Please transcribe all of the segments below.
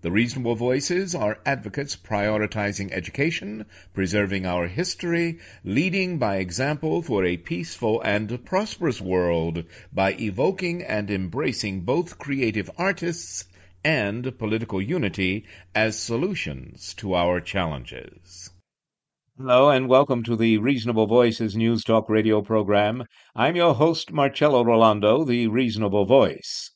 The reasonable voices are advocates prioritizing education, preserving our history, leading by example for a peaceful and prosperous world by evoking and embracing both creative artists and political unity as solutions to our challenges. Hello and welcome to the Reasonable Voices News Talk radio program. I'm your host, Marcello Rollando, the Reasonable Voice.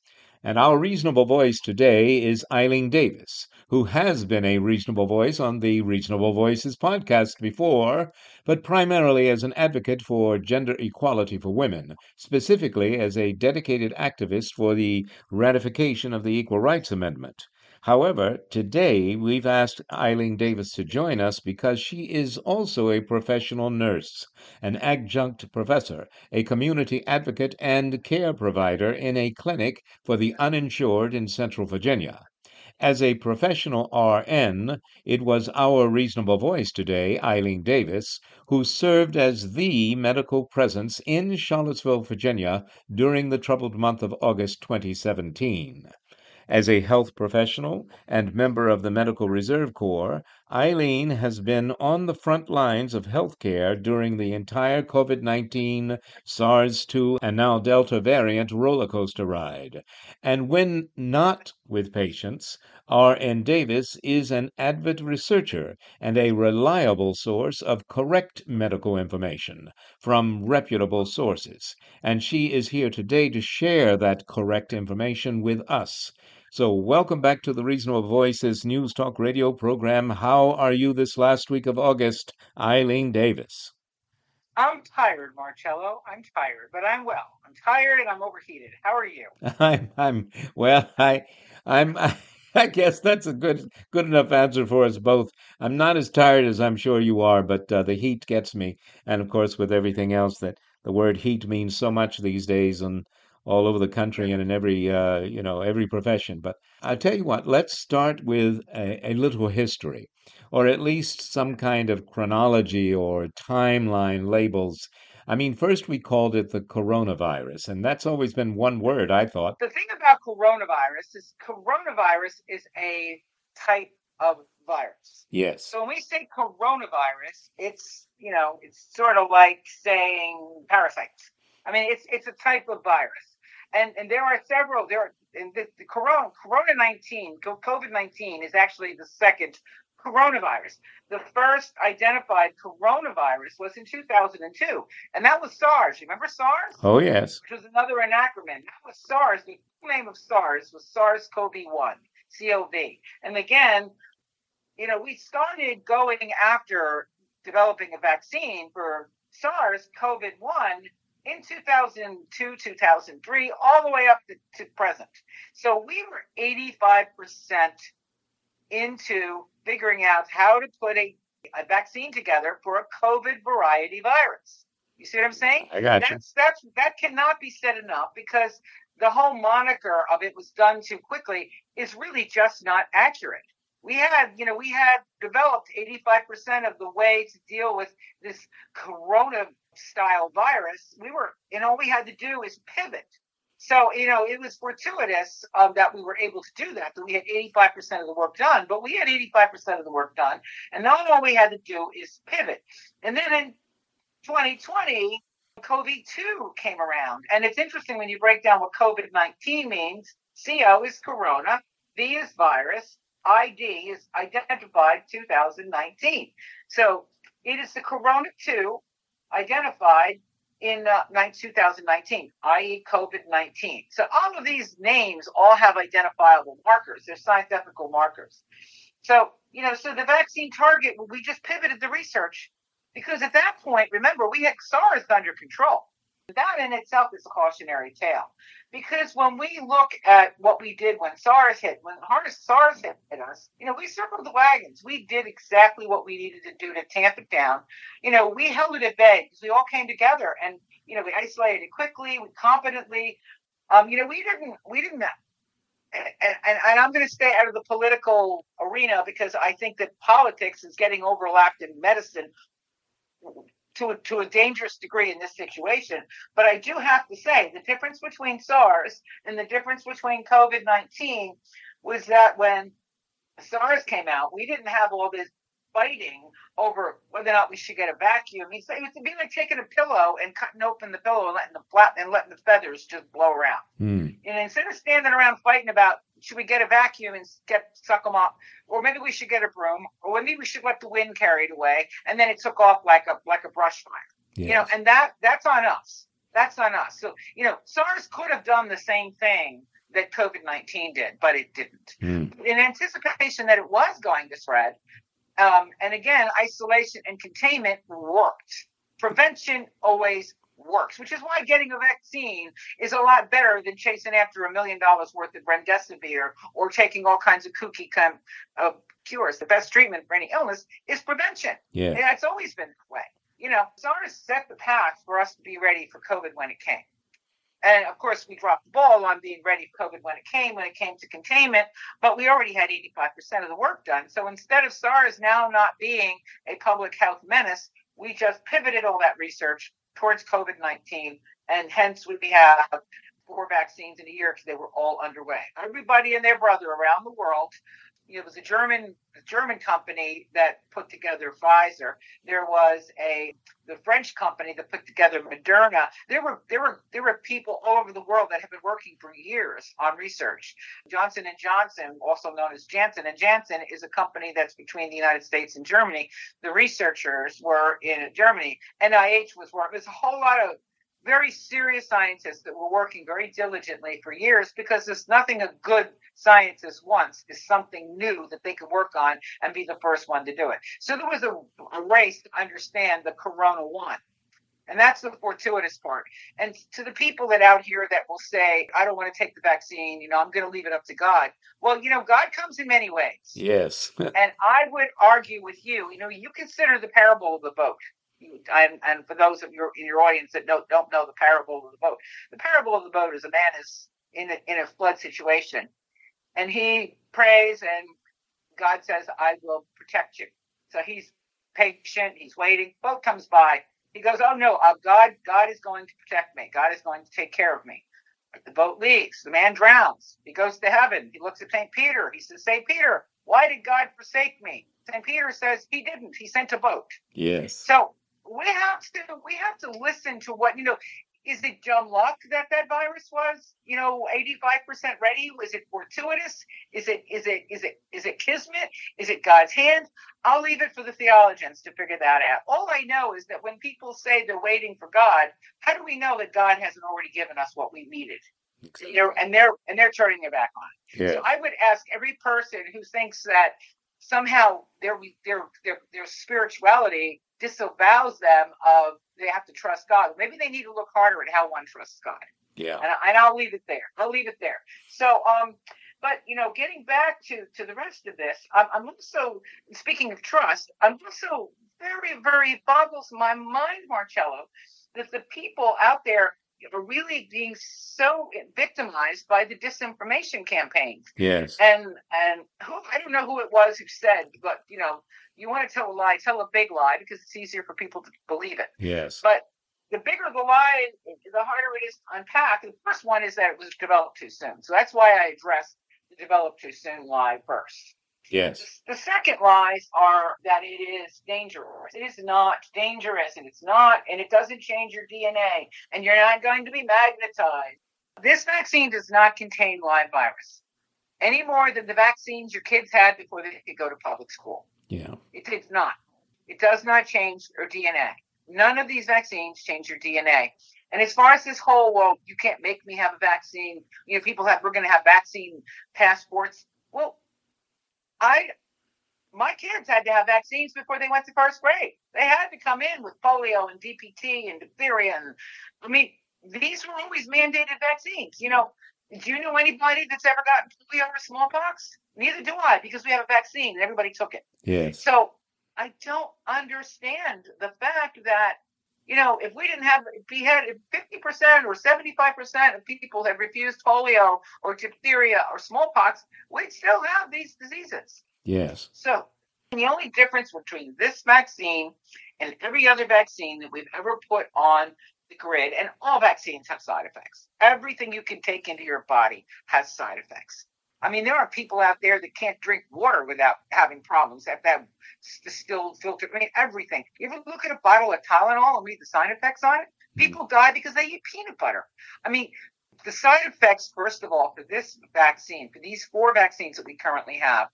And our reasonable voice today is Eileen Davis, who has been a reasonable voice on the Reasonable Voices podcast before, but primarily as an advocate for gender equality for women, specifically as a dedicated activist for the ratification of the Equal Rights Amendment. However, today we've asked Eileen Davis to join us because she is also a professional nurse, an adjunct professor, a community advocate, and care provider in a clinic for the uninsured in Central Virginia. As a professional RN, it was our reasonable voice today, Eileen Davis, who served as the medical presence in Charlottesville, Virginia during the troubled month of August 2017. As a health professional and member of the Medical Reserve Corps, Eileen has been on the front lines of healthcare during the entire COVID 19, SARS 2, and now Delta variant roller coaster ride. And when not with patients, R.N. Davis is an avid researcher and a reliable source of correct medical information from reputable sources. And she is here today to share that correct information with us. So, welcome back to the Reasonable Voices News Talk Radio program. How are you this last week of August, Eileen Davis? I'm tired, Marcello. I'm tired, but I'm well. I'm tired and I'm overheated. How are you? I'm, I'm well. I, I'm. I, I guess that's a good, good enough answer for us both. I'm not as tired as I'm sure you are, but uh, the heat gets me, and of course, with everything else that the word heat means so much these days, and all over the country and in every uh, you know every profession. But I tell you what, let's start with a, a, little history, or at least some kind of chronology or timeline labels. I mean, first we called it the coronavirus, and that's always been one word. I thought. The thing about coronavirus is coronavirus is a type of virus. Yes. So when we say coronavirus, it's you know it's sort of like saying parasites. I mean, it's it's a type of virus and and there are several there are in the, the corona corona 19 covid 19 is actually the second coronavirus. The first identified coronavirus was in 2002 and that was sars. You remember sars? Oh yes. Which was another acronym that was sars. The name of sars was sars-cov-1 cov and again you know we started going after developing a vaccine for sars covid-1 in 2002, 2003, all the way up to, to present. So we were 85% into figuring out how to put a, a vaccine together for a COVID variety virus. You see what I'm saying? I got you. That's, that's, that cannot be said enough because the whole moniker of it was done too quickly is really just not accurate. We had, you know, we had developed 85% of the way to deal with this corona style virus, we were, and all we had to do is pivot. So, you know, it was fortuitous um, that we were able to do that, that we had 85% of the work done, but we had 85% of the work done. And now all we had to do is pivot. And then in 2020, COVID 2 came around. And it's interesting when you break down what COVID 19 means CO is corona, V is virus, ID is identified 2019. So it is the corona 2 identified in uh, 2019, i.e., COVID 19. So all of these names all have identifiable markers, they're scientific markers. So, you know, so the vaccine target, we just pivoted the research because at that point, remember, we had SARS under control. That in itself is a cautionary tale. Because when we look at what we did when SARS hit, when SARS hit, us, you know, we circled the wagons. We did exactly what we needed to do to tamp it down. You know, we held it at bay because we all came together and, you know, we isolated it quickly, we competently. Um, you know, we didn't, we didn't and, and, and, I'm going to stay out of the political arena because I think that politics is getting overlapped in medicine to a, to a dangerous degree in this situation. But I do have to say the difference between SARS and the difference between COVID 19 was that when SARS came out, we didn't have all this fighting over whether or not we should get a vacuum. He said it would be like taking a pillow and cutting open the pillow and letting the flat and letting the feathers just blow around. Mm. And instead of standing around fighting about should we get a vacuum and get suck them up, or maybe we should get a broom, or maybe we should let the wind carry it away, and then it took off like a like a brush fire. Yes. You know, and that that's on us. That's on us. So you know, SARS could have done the same thing that COVID nineteen did, but it didn't. Mm. In anticipation that it was going to spread, um, and again, isolation and containment worked. Prevention always works, which is why getting a vaccine is a lot better than chasing after a million dollars worth of remdesivir or taking all kinds of kooky kind of uh, cures. The best treatment for any illness is prevention. Yeah. And that's always been the way. You know, SARS set the path for us to be ready for COVID when it came. And of course, we dropped the ball on being ready for COVID when it came, when it came to containment, but we already had 85% of the work done. So instead of SARS now not being a public health menace, we just pivoted all that research towards COVID 19, and hence we have four vaccines in a year because they were all underway. Everybody and their brother around the world. It was a German German company that put together Pfizer. There was a the French company that put together Moderna. There were there were there were people all over the world that have been working for years on research. Johnson and Johnson, also known as Janssen and Janssen, is a company that's between the United States and Germany. The researchers were in Germany. NIH was working. There's a whole lot of very serious scientists that were working very diligently for years because there's nothing a good scientist wants is something new that they could work on and be the first one to do it. So there was a, a race to understand the Corona one. And that's the fortuitous part. And to the people that out here that will say, I don't want to take the vaccine, you know, I'm going to leave it up to God. Well, you know, God comes in many ways. Yes. and I would argue with you, you know, you consider the parable of the boat and, and for those of your in your audience that don't don't know the parable of the boat, the parable of the boat is a man is in a, in a flood situation, and he prays, and God says, "I will protect you." So he's patient. He's waiting. Boat comes by. He goes, "Oh no, uh, God God is going to protect me. God is going to take care of me." The boat leaves. The man drowns. He goes to heaven. He looks at St. Peter. He says, St. Peter, why did God forsake me? St. Peter says, He didn't. He sent a boat. Yes. So we have to we have to listen to what you know is it dumb luck that that virus was you know 85% ready? Was it fortuitous? Is it is it is it is it kismet? Is it god's hand? I'll leave it for the theologians to figure that out. All i know is that when people say they're waiting for god how do we know that god hasn't already given us what we needed? Exactly. and they're and they're turning their back on it. Yeah. so i would ask every person who thinks that somehow their their their, their spirituality disavows them of they have to trust God. Maybe they need to look harder at how one trusts God. Yeah. And, and I'll leave it there. I'll leave it there. So, um, but you know, getting back to to the rest of this, I'm, I'm also speaking of trust. I'm also very, very boggles my mind, Marcello, that the people out there are really being so victimized by the disinformation campaigns. Yes. And and who I don't know who it was who said, but you know, you want to tell a lie, tell a big lie because it's easier for people to believe it. Yes. But the bigger the lie, the harder it is to unpack. The first one is that it was developed too soon. So that's why I addressed the developed too soon lie first. Yes. The second lies are that it is dangerous. It is not dangerous, and it's not, and it doesn't change your DNA, and you're not going to be magnetized. This vaccine does not contain live virus any more than the vaccines your kids had before they could go to public school. Yeah. It did not. It does not change your DNA. None of these vaccines change your DNA. And as far as this whole, well, you can't make me have a vaccine. You know, people have, we're going to have vaccine passports. Well, I, my kids had to have vaccines before they went to first grade. They had to come in with polio and DPT and diphtheria. And I mean, these were always mandated vaccines. You know, do you know anybody that's ever gotten polio or smallpox? Neither do I, because we have a vaccine and everybody took it. Yes. So I don't understand the fact that, you know, if we didn't have, if we had 50% or 75% of people have refused polio or diphtheria or smallpox, we'd still have these diseases. Yes. So the only difference between this vaccine and every other vaccine that we've ever put on the grid, and all vaccines have side effects. Everything you can take into your body has side effects. I mean, there are people out there that can't drink water without having problems, have to have distilled filter. I mean, everything. You ever look at a bottle of Tylenol and read the side effects on it? Mm-hmm. People die because they eat peanut butter. I mean, the side effects, first of all, for this vaccine, for these four vaccines that we currently have,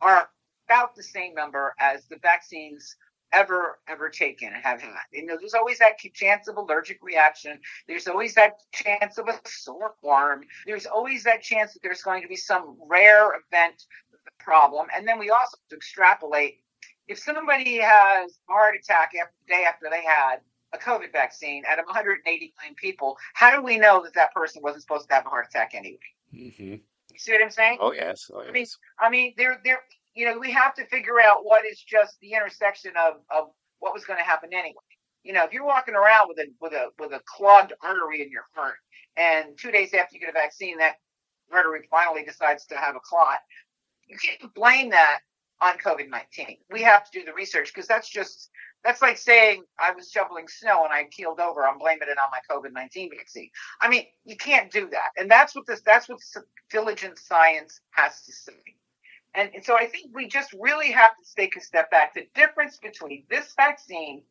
are about the same number as the vaccines ever ever taken and have had. You know, there's always that chance of allergic reaction. There's always that chance of a sore arm. There's always that chance that there's going to be some rare event problem. And then we also extrapolate if somebody has a heart attack after the day after they had a COVID vaccine out of 180 million people, how do we know that that person wasn't supposed to have a heart attack anyway? Mm-hmm. You see what I'm saying? Oh yes. Oh, yes. I mean, I mean, there, there, you know, we have to figure out what is just the intersection of, of what was going to happen anyway. You know, if you're walking around with a with a with a clogged artery in your heart, and two days after you get a vaccine, that artery finally decides to have a clot, you can't blame that on COVID nineteen. We have to do the research because that's just that's like saying I was shoveling snow and I keeled over. I'm blaming it on my COVID nineteen vaccine. I mean, you can't do that, and that's what this that's what diligent science has to say. And, so I think we just really have to take a step back. The difference between this vaccine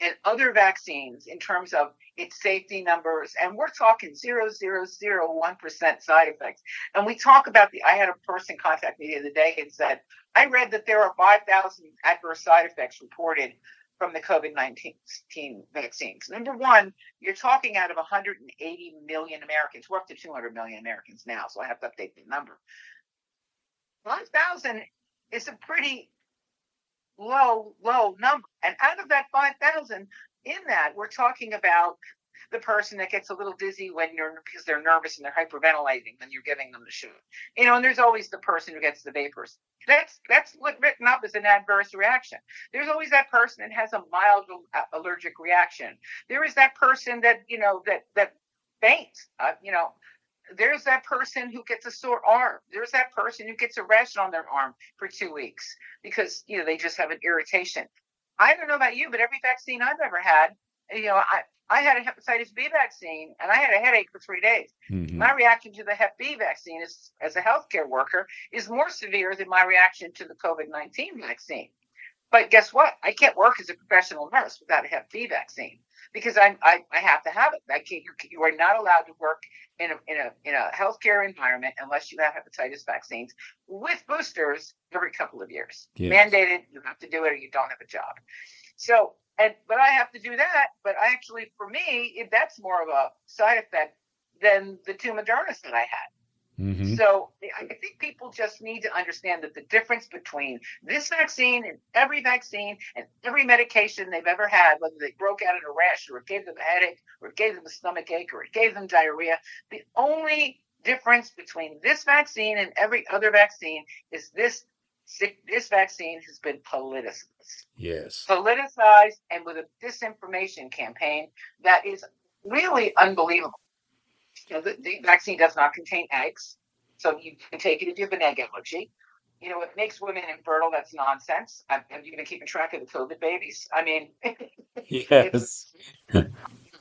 and other vaccines in terms of its safety numbers, and we're talking 0.0001% side effects. And we talk about the, I had a person contact me the other day and said, I read that there are 5,000 adverse side effects reported from the COVID 19 vaccines. Number one, you're talking out of 180 million Americans. We're up to 200 million Americans now, so I have to update the number. 5,000 is a pretty low, low number. And out of that 5,000, in that, we're talking about the person that gets a little dizzy when you're because they're nervous and they're hyperventilating when you're giving them the shot. You know, and there's always the person who gets the vapors. That's that's what written up as an adverse reaction. There's always that person that has a mild allergic reaction. There is that person that you know that that faints. Uh, you know, there's that person who gets a sore arm. There's that person who gets a rash on their arm for two weeks because you know they just have an irritation. I don't know about you, but every vaccine I've ever had, you know, I I had a hepatitis B vaccine and I had a headache for three days. Mm-hmm. My reaction to the Hep B vaccine is, as a healthcare worker, is more severe than my reaction to the COVID 19 vaccine. But guess what? I can't work as a professional nurse without a Hep B vaccine because I, I, I have to have it. I can't, you, you are not allowed to work in a, in a, in a healthcare environment unless you have hepatitis vaccines with boosters every couple of years. Yes. Mandated, you have to do it or you don't have a job. So, and, but I have to do that. But I actually, for me, that's more of a side effect than the two Modernas that I had. Mm-hmm. So I think people just need to understand that the difference between this vaccine and every vaccine and every medication they've ever had, whether they broke out in a rash or it gave them a headache or it gave them a stomach ache or it gave them diarrhea, the only difference between this vaccine and every other vaccine is this this vaccine has been politicized. Yes. Politicized and with a disinformation campaign that is really unbelievable. You know, the, the, vaccine does not contain eggs, so you can take it if you have an egg allergy. you know, it makes women infertile. That's nonsense. You been keeping track of the COVID babies? I mean, yes,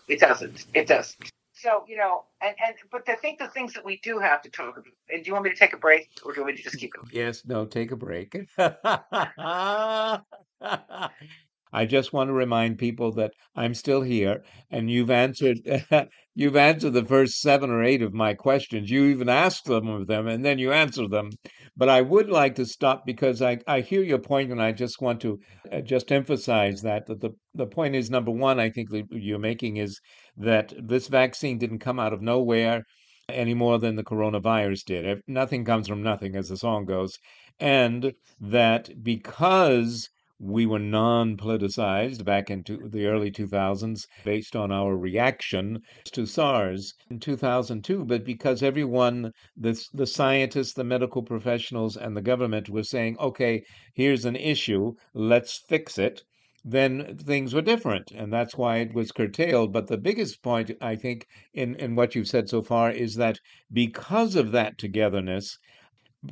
it doesn't. It doesn't. So you know, and and but I think the things that we do have to talk about. And do you want me to take a break, or do you want me to just keep going? yes. No, take a break. I just want to remind people that I'm still here, and you've answered you've answered the first seven or eight of my questions. You even asked them of them, and then you answer them. But I would like to stop because I, I hear your point, and I just want to uh, just emphasize that that the the point is number one. I think that you're making is that this vaccine didn't come out of nowhere any more than the coronavirus did. Nothing comes from nothing, as the song goes, and that because we were non politicized back into the early 2000s based on our reaction to SARS in 2002. But because everyone, the, the scientists, the medical professionals, and the government were saying, okay, here's an issue, let's fix it, then things were different. And that's why it was curtailed. But the biggest point, I think, in, in what you've said so far is that because of that togetherness,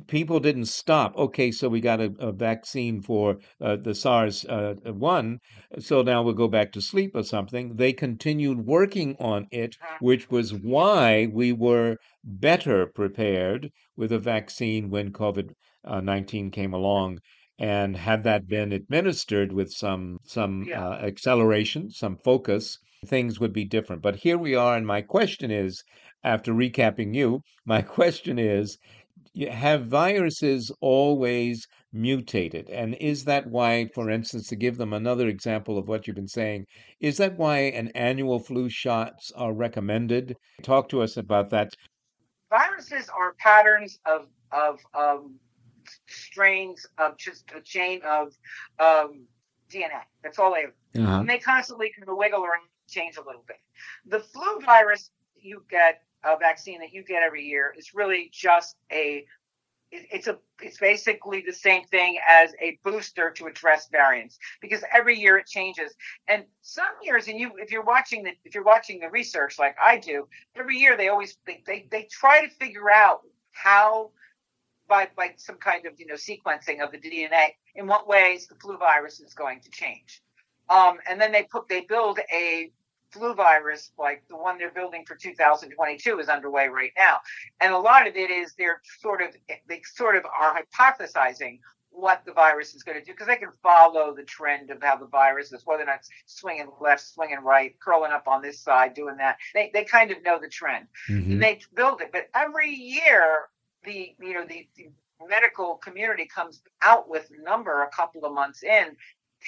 people didn't stop. Okay, so we got a, a vaccine for uh, the SARS uh, one, so now we'll go back to sleep or something. They continued working on it, which was why we were better prepared with a vaccine when COVID uh, 19 came along. And had that been administered with some some Yeah. uh, acceleration, some focus, things would be different. But here we are, and my question is, after recapping you, my question is, have viruses always mutated? And is that why, for instance, to give them another example of what you've been saying, is that why an annual flu shots are recommended? Talk to us about that. Viruses are patterns of of um, strains of just a chain of um, DNA. That's all they are. Uh-huh. and they constantly kind of wiggle around, change a little bit. The flu virus you get a vaccine that you get every year. Is really just a it- it's a it's basically the same thing as a booster to address variants because every year it changes. And some years and you if you're watching the if you're watching the research like I do every year they always they they, they try to figure out how by by some kind of you know sequencing of the DNA in what ways the flu virus is going to change. Um, and then they put they build a flu virus like the one they're building for 2022 is underway right now. And a lot of it is they're sort of they sort of are hypothesizing what the virus is going to do because they can follow the trend of how the virus is whether or not it's swinging left swinging right curling up on this side doing that. They, they kind of know the trend. Mhm. and they build it but every year the you know the, the medical community comes out with number a couple of months in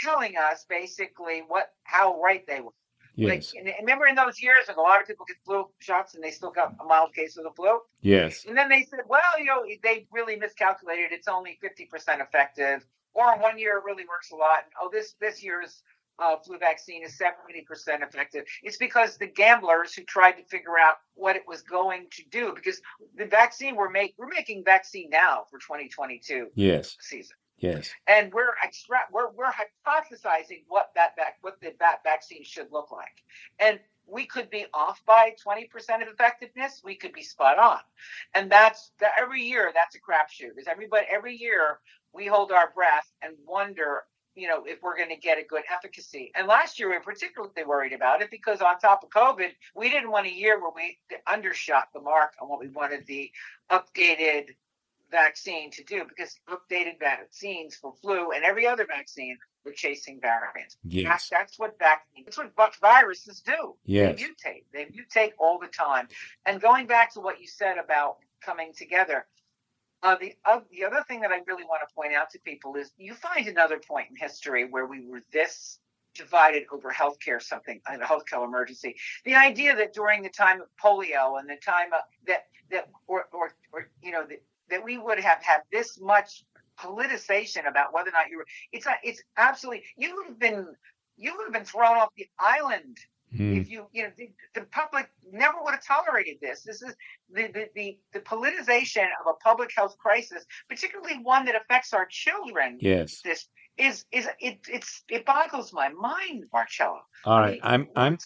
telling us basically what how right they were Yes. like, and and remember in those years when a lot of people get flu shots and they still got a mild case of the flu? Yes. And then they said, well, you know, they really miscalculated. It's only 50% effective. Or in one year it really works a lot. And, oh, this this year's uh, flu vaccine is 70% effective. It's because the gamblers who tried to figure out what it was going to do, because the vaccine we're make we're making vaccine now for 2022 Yes. season Yes. and we're extra we're we're hypothesizing what that vac what the that vaccine should look like. And we could be off by 20% of effectiveness we could be spot on. And that's that every year that's a crapshoot is everybody every year we hold our breath and wonder you know if we're going to get a good efficacy. And last year we were particularly worried about it because on top of covid we didn't want a year where we undershot the mark on what we wanted the updated vaccine to do because updated vaccines for flu and every other vaccine were chasing variants. Yes. That's, that's what vaccines, that's what viruses do. Yes. They mutate. They mutate all the time. And going back to what you said about coming together, uh, the uh, the other thing that I really want to point out to people is you find another point in history where we were this divided over healthcare, something a healthcare emergency. The idea that during the time of polio and the time of, that that or or, or you know that, that we would have had this much politicization about whether or not you were it's not it's absolutely you would have been you would have been thrown off the island Mm. if you you know the, the public never would have tolerated this this is the, the the the politicization of a public health crisis particularly one that affects our children Yes. this is is it it's it boggles my mind marcello All right. I'm I'm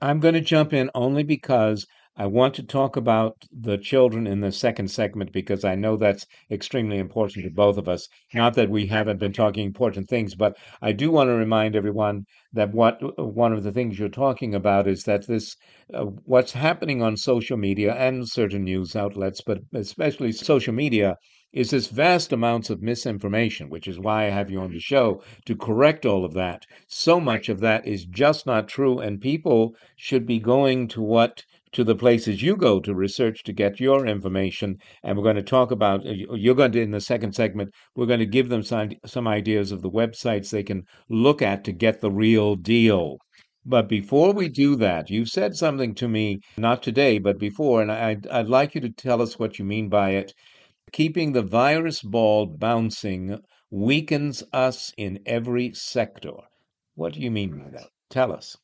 I'm going to jump in only because I want to talk about the children in the second segment because I know that's extremely important to both of us. Not that we haven't been talking important things, but I do want to remind everyone that what one of the things you're talking about is that this uh, what's happening on social media and certain news outlets, but especially social media, is this vast amounts of misinformation, which is why I have you on the show to correct all of that. So much of that is just not true, and people should be going to what to the places you go to research to get your information. And we're going to talk about, uh, you're going to, in the second segment, we're going to give them some, some ideas of the websites they can look at to get the real deal. But before we do that, you said something to me, not today, but before, and I'd, I'd like you to tell us what you mean by it. Keeping the virus ball bouncing weakens us in every sector. What do you mean by that? Tell us.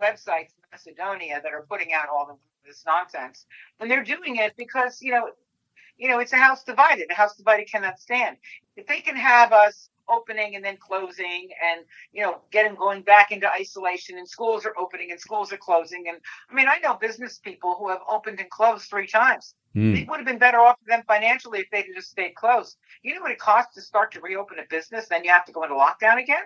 Websites Macedonia that are putting out all this nonsense, and they're doing it because you know, you know, it's a house divided. A house divided cannot stand. If they can have us opening and then closing and you know getting going back into isolation and schools are opening and schools are closing and i mean i know business people who have opened and closed three times Mm. It would have been better off for them financially if they'd just stayed closed. You know what it costs to start to reopen a business? Then you have to go into lockdown again.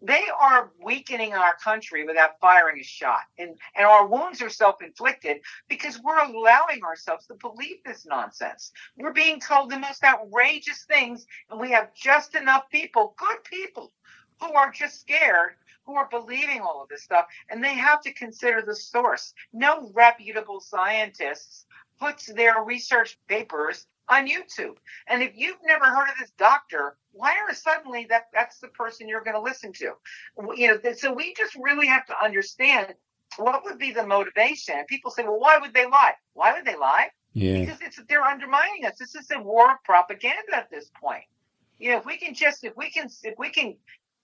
They are weakening our country without firing a shot. And, and our wounds are self inflicted because we're allowing ourselves to believe this nonsense. We're being told the most outrageous things, and we have just enough people, good people, who are just scared who are believing all of this stuff, and they have to consider the source. No reputable scientists puts their research papers on YouTube. And if you've never heard of this doctor, why are suddenly that that's the person you're going to listen to? You know, so we just really have to understand what would be the motivation. People say, well, why would they lie? Why would they lie? Yeah. Because it's they're undermining us. This is a war of propaganda at this point. You know, if we can just if we can if we can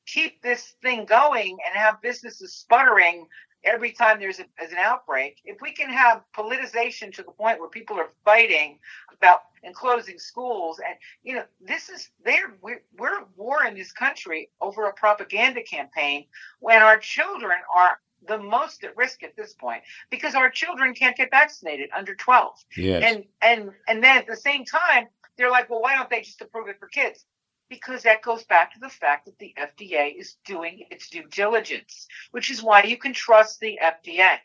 keep this thing going and have businesses sputtering every time there's, a, an outbreak, if we can have politicization to the point where people are fighting about and closing schools, and you know, this is there. We're, we're at war in this country over a propaganda campaign when our children are the most at risk at this point because our children can't get vaccinated under 12. Yes. And and and then at the same time, they're like, well, why don't they just approve it for kids? Because that goes back to the fact that the FDA is doing its due diligence, which is why you can trust the FDA.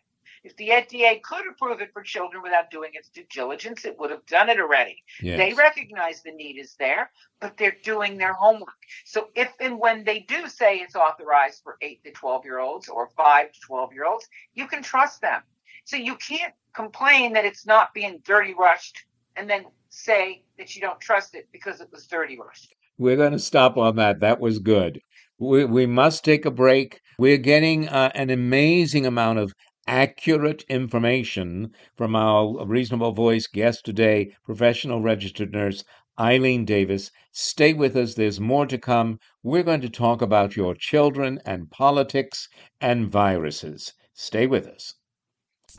If the FDA could approve it for children without doing its due diligence, it would have done it already. Yes. They recognize the need is there, but they're doing their homework. So if and when they do say it's authorized for 8 to 12 year olds or 5 to 12 year olds, you can trust them. So you can't complain that it's not being dirty rushed and then say that you don't trust it because it was dirty rushed. We're going to stop on that. That was good. We, we must take a break. We're getting uh, an amazing amount of accurate information from our reasonable voice guest today, professional registered nurse Eileen Davis. Stay with us. There's more to come. We're going to talk about your children and politics and viruses. Stay with us.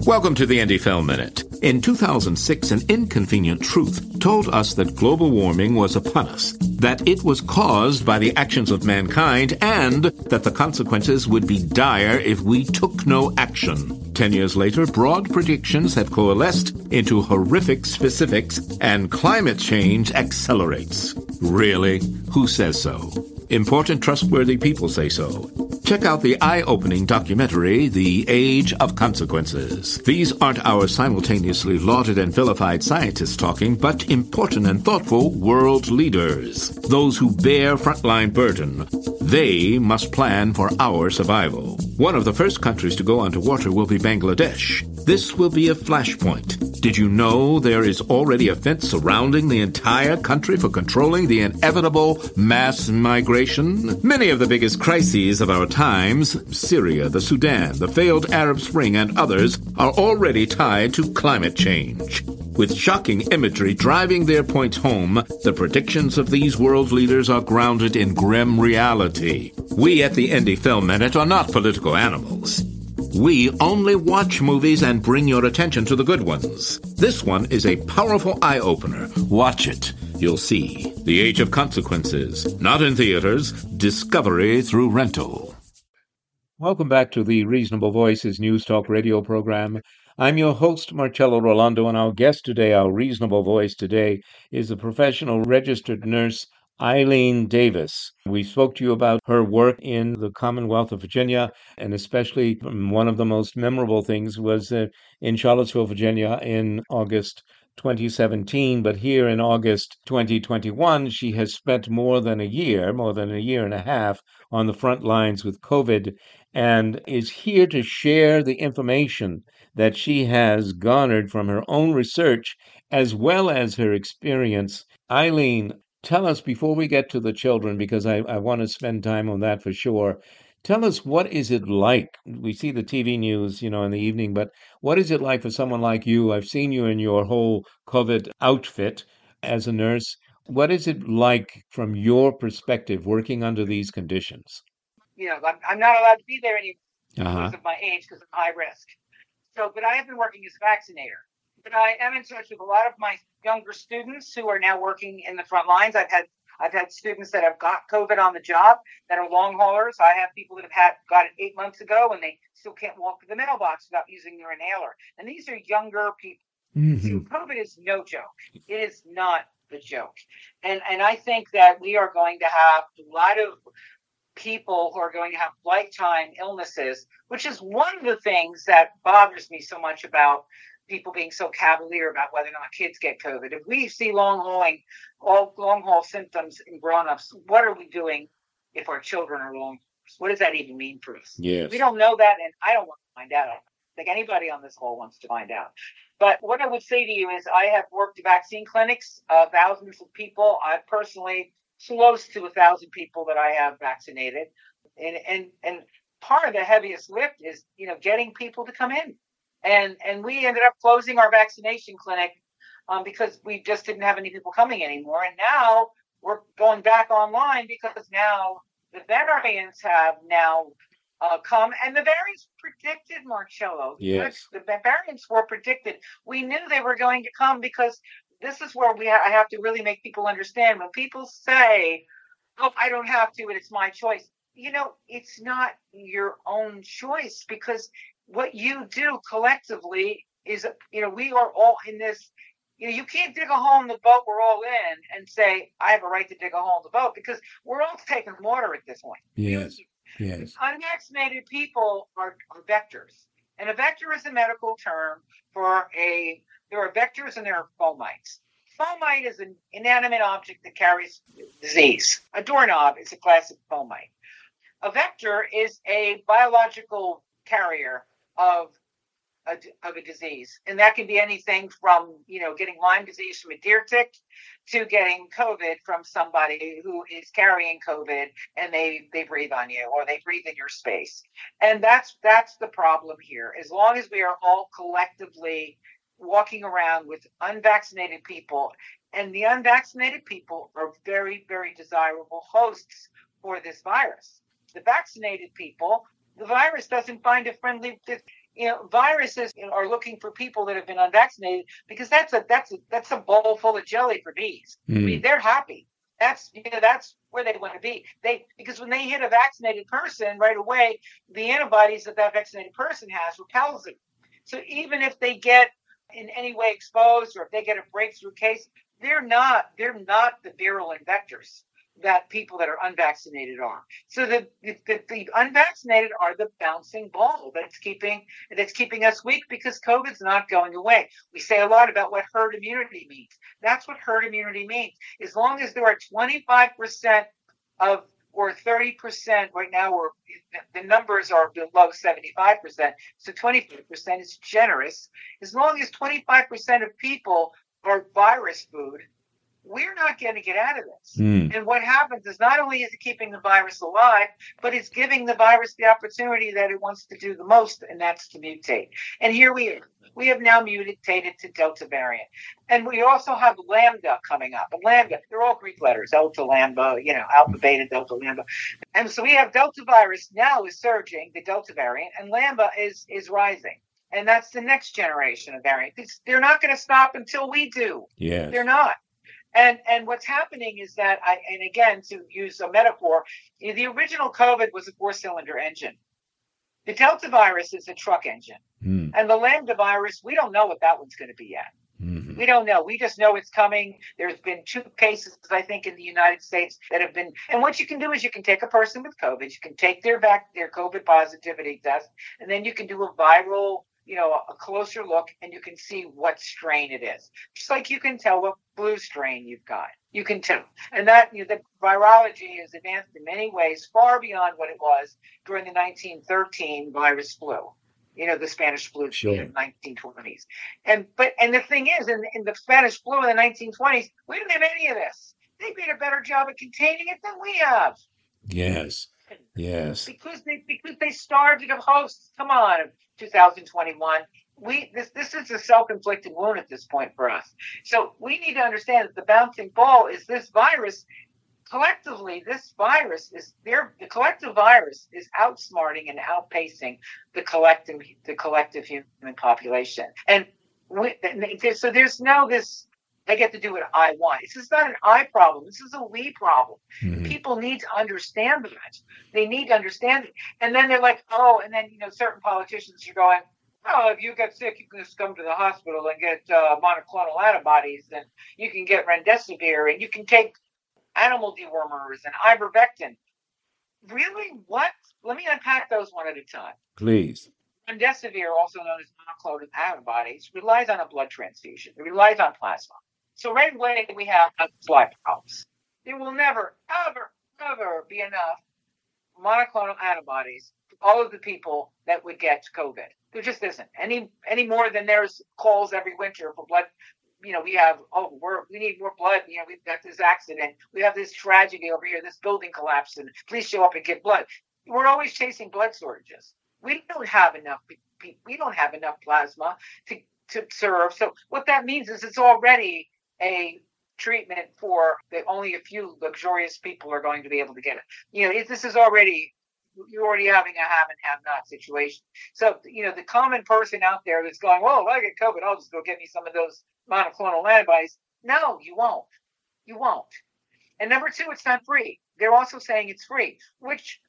Welcome to the Indie Film Minute. In 2006, an inconvenient truth told us that global warming was upon us, that it was caused by the actions of mankind, and that the consequences would be dire if we took no action. Ten years later, broad predictions have coalesced into horrific specifics, and climate change accelerates. Really? Who says so? Important, trustworthy people say so. Check out the eye opening documentary, The Age of Consequences. These aren't our simultaneously lauded and vilified scientists talking, but important and thoughtful world leaders. Those who bear frontline burden. They must plan for our survival. One of the first countries to go underwater will be Bangladesh. This will be a flashpoint. Did you know there is already a fence surrounding the entire country for controlling the inevitable mass migration? Many of the biggest crises of our times, Syria, the Sudan, the failed Arab Spring, and others, are already tied to climate change. With shocking imagery driving their points home, the predictions of these world leaders are grounded in grim reality. We at the Indie Film Minute are not political animals. We only watch movies and bring your attention to the good ones. This one is a powerful eye opener. Watch it. You'll see. The Age of Consequences. Not in theaters. Discovery through rental. Welcome back to the Reasonable Voices News Talk radio program. I'm your host, Marcello Rollando, and our guest today, our reasonable voice today, is a professional registered nurse Eileen Davis. We spoke to you about her work in the Commonwealth of Virginia, and especially one of the most memorable things was uh, in Charlottesville, Virginia in August 2017, but here in August 2021, she has spent more than a year, more than a year and a half, on the front lines with COVID and is here to share the information that she has garnered from her own research as well as her experience. Eileen, tell us before we get to the children, because I, I want to spend time on that for sure. Tell us what is it like? We see the TV news, you know, in the evening, but what is it like for someone like you? I've seen you in your whole COVID outfit as a nurse. What is it like from your perspective working under these conditions? You know, I'm, I'm not allowed to be there anymore Uh-huh. because of my age, because I'm high risk. So, but I have been working as a vaccinator. But I am in touch with a lot of my younger students who are now working in the front lines. I've had I've had students that have got COVID on the job that are long haulers. I have people that have had got it eight months ago and they still can't walk to the mailbox without using their inhaler. And these are younger people. Mm-hmm. So COVID is no joke. It is not the joke. And and I think that we are going to have a lot of people who are going to have lifetime illnesses, which is one of the things that bothers me so much about people being so cavalier about whether or not kids get COVID. If we see long hauling, all long haul symptoms in grown ups, what are we doing if our children are long? What does that even mean for us? Yes. We don't know that, and I don't want to find out. I don't think anybody on this call wants to find out. But what I would say to you is, I have worked vaccine clinics, uh, thousands of people. I personally close to a thousand people that I have vaccinated, and and and part of the heaviest lift is you know getting people to come in, and and we ended up closing our vaccination clinic um, because we just didn't have any people coming anymore, and now we're going back online because now the variants have now uh, come, and the variants predicted, Marcello. Yes. The variants were predicted. We knew they were going to come because this is where we ha- I have to really make people understand. When people say, "Oh, I don't have to, and it's my choice," you know, it's not your own choice because what you do collectively is, you know, we are all in this. You know, you can't dig a hole in the boat we're all in and say, I have a right to dig a hole in the boat because we're all taking water at this point. Yes. Yes. Unvaccinated people are, are vectors. And a vector is a medical term for a, there are vectors and there are fomites. Fomite is an inanimate object that carries disease. A doorknob is a classic fomite. A vector is a biological carrier of a, of a disease. And that can be anything from, you know, getting Lyme disease from a deer tick to getting COVID from somebody who is carrying COVID and they, they breathe on you or they breathe in your space. And that's that's the problem here. As long as we are all collectively walking around with unvaccinated people, and the unvaccinated people are very, very desirable hosts for this virus. The vaccinated people, the virus doesn't find a friendly you know, viruses are looking for people that have been unvaccinated because that's a that's a that's a bowl full of jelly for bees. I mean, mm. they're happy. That's you know that's where they want to be. They because when they hit a vaccinated person right away, the antibodies that that vaccinated person has repels them. So even if they get in any way exposed or if they get a breakthrough case, they're not they're not the virulent vectors that people that are unvaccinated are. So the, the, the unvaccinated are the bouncing ball that's keeping that's keeping us weak because COVID's not going away. We say a lot about what herd immunity means. That's what herd immunity means. As long as there are 25% of or 30% right now we're the numbers are below 75% so 25% is generous as long as 25% of people are virus food we're not going to get out of this. Mm. And what happens is not only is it keeping the virus alive, but it's giving the virus the opportunity that it wants to do the most, and that's to mutate. And here we are. We have now mutated to Delta variant. And we also have Lambda coming up. And Lambda, they're all Greek letters, Delta, Lambda, you know, Alpha, Beta, Delta, Lambda. And so we have Delta virus now is surging, the Delta variant, and Lambda is is rising. And that's the next generation of variant. It's, they're not going to stop until we do. Yes. They're not. And and what's happening is that I and again to use a metaphor, the original COVID was a four cylinder engine. The Delta virus is a truck engine. Hmm. And the Lambda virus, we don't know what that one's going to be yet. Mhm. We don't know. We just know it's coming. There's been two cases, I think, in the United States that have been. And what you can do is you can take a person with COVID, you can take their back their COVID positivity test, and then you can do a viral, you know, a closer look, and you can see what strain it is. Just like you can tell what flu strain you've got. You can tell, and that you know, the virology has advanced in many ways, far beyond what it was during the 1913 virus flu. You know, the Spanish flu Sure. in the 1920s. And but and the thing is, in, in the Spanish flu in the 1920s, we didn't have any of this. They did a better job at containing it than we have Yes. Yes. because they because they starved of hosts. Come on, 2021. We this this is a self-inflicted wound at this point for us. So we need to understand that the bouncing ball is this virus. Collectively, this virus is there. The collective virus is outsmarting and outpacing the collective the collective human population. And we, so there's no this. I get to do what I want. This is not an I problem. This is a we problem. Mhm. People need to understand that. They need to understand it. And then they're like, oh, and then, you know, certain politicians are going, oh, if you get sick, you can just come to the hospital and get uh, monoclonal antibodies, and you can get remdesivir, and you can take animal dewormers and ivermectin. Really? What? Let me unpack those one at a time. Please. Remdesivir, also known as monoclonal antibodies, relies on a blood transfusion. It relies on plasma. So right away we have problems. There will never, ever, ever be enough monoclonal antibodies for all of the people that would get COVID. There just isn't any any more than there's calls every winter for blood. You know, we have oh we're we need more blood. You know, we've got this accident. We have this tragedy over here. This building collapsed, and please show up and get blood. We're always chasing blood shortages. We don't have enough. We don't have enough plasma to to serve. So what that means is it's already a treatment for the only a few luxurious people are going to be able to get it. You know, this is already you're already having a have and have not situation. So you know, the common person out there that's going, "Well, if I get COVID, I'll just go get me some of those monoclonal antibodies." No, you won't. You won't. And number two, it's not free. They're also saying it's free, which,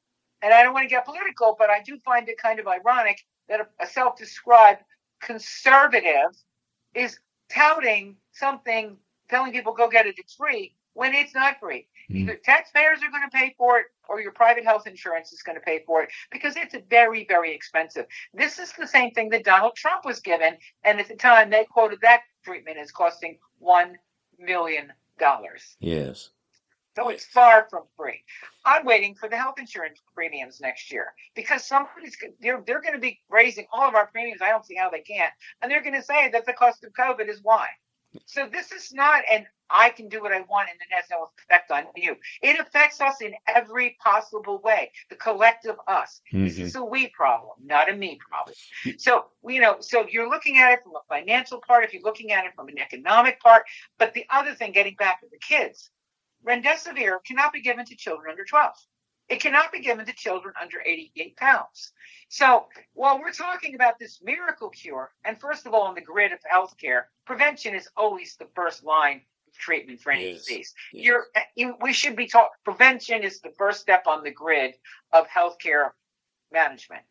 and I don't want to get political, but I do find it kind of ironic that a, a self-described conservative is touting something, telling people go get it, it's free, when it's not free. Hmm. Either taxpayers are going to pay for it or your private health insurance is going to pay for it because it's very, very expensive. This is the same thing that Donald Trump was given. And at the time, they quoted that treatment as costing $1 million. Yes. So it's far from free. I'm waiting for the health insurance premiums next year because somebody's they're, they're going to be raising all of our premiums. I don't see how they can't, and they're going to say that the cost of COVID is why. So this is not an I can do what I want and it has no effect on you. It affects us in every possible way. The collective us. This Mhm. is a we problem, not a me problem. So you know, so if you're looking at it from a financial part, if you're looking at it from an economic part, but the other thing, getting back to the kids, remdesivir cannot be given to children under 12. It cannot be given to children under 88 pounds. So while we're talking about this miracle cure, and first of all, on the grid of healthcare, prevention is always the first line of treatment for any Yes, disease. yes. You're, you, we should be taught prevention is the first step on the grid of healthcare management.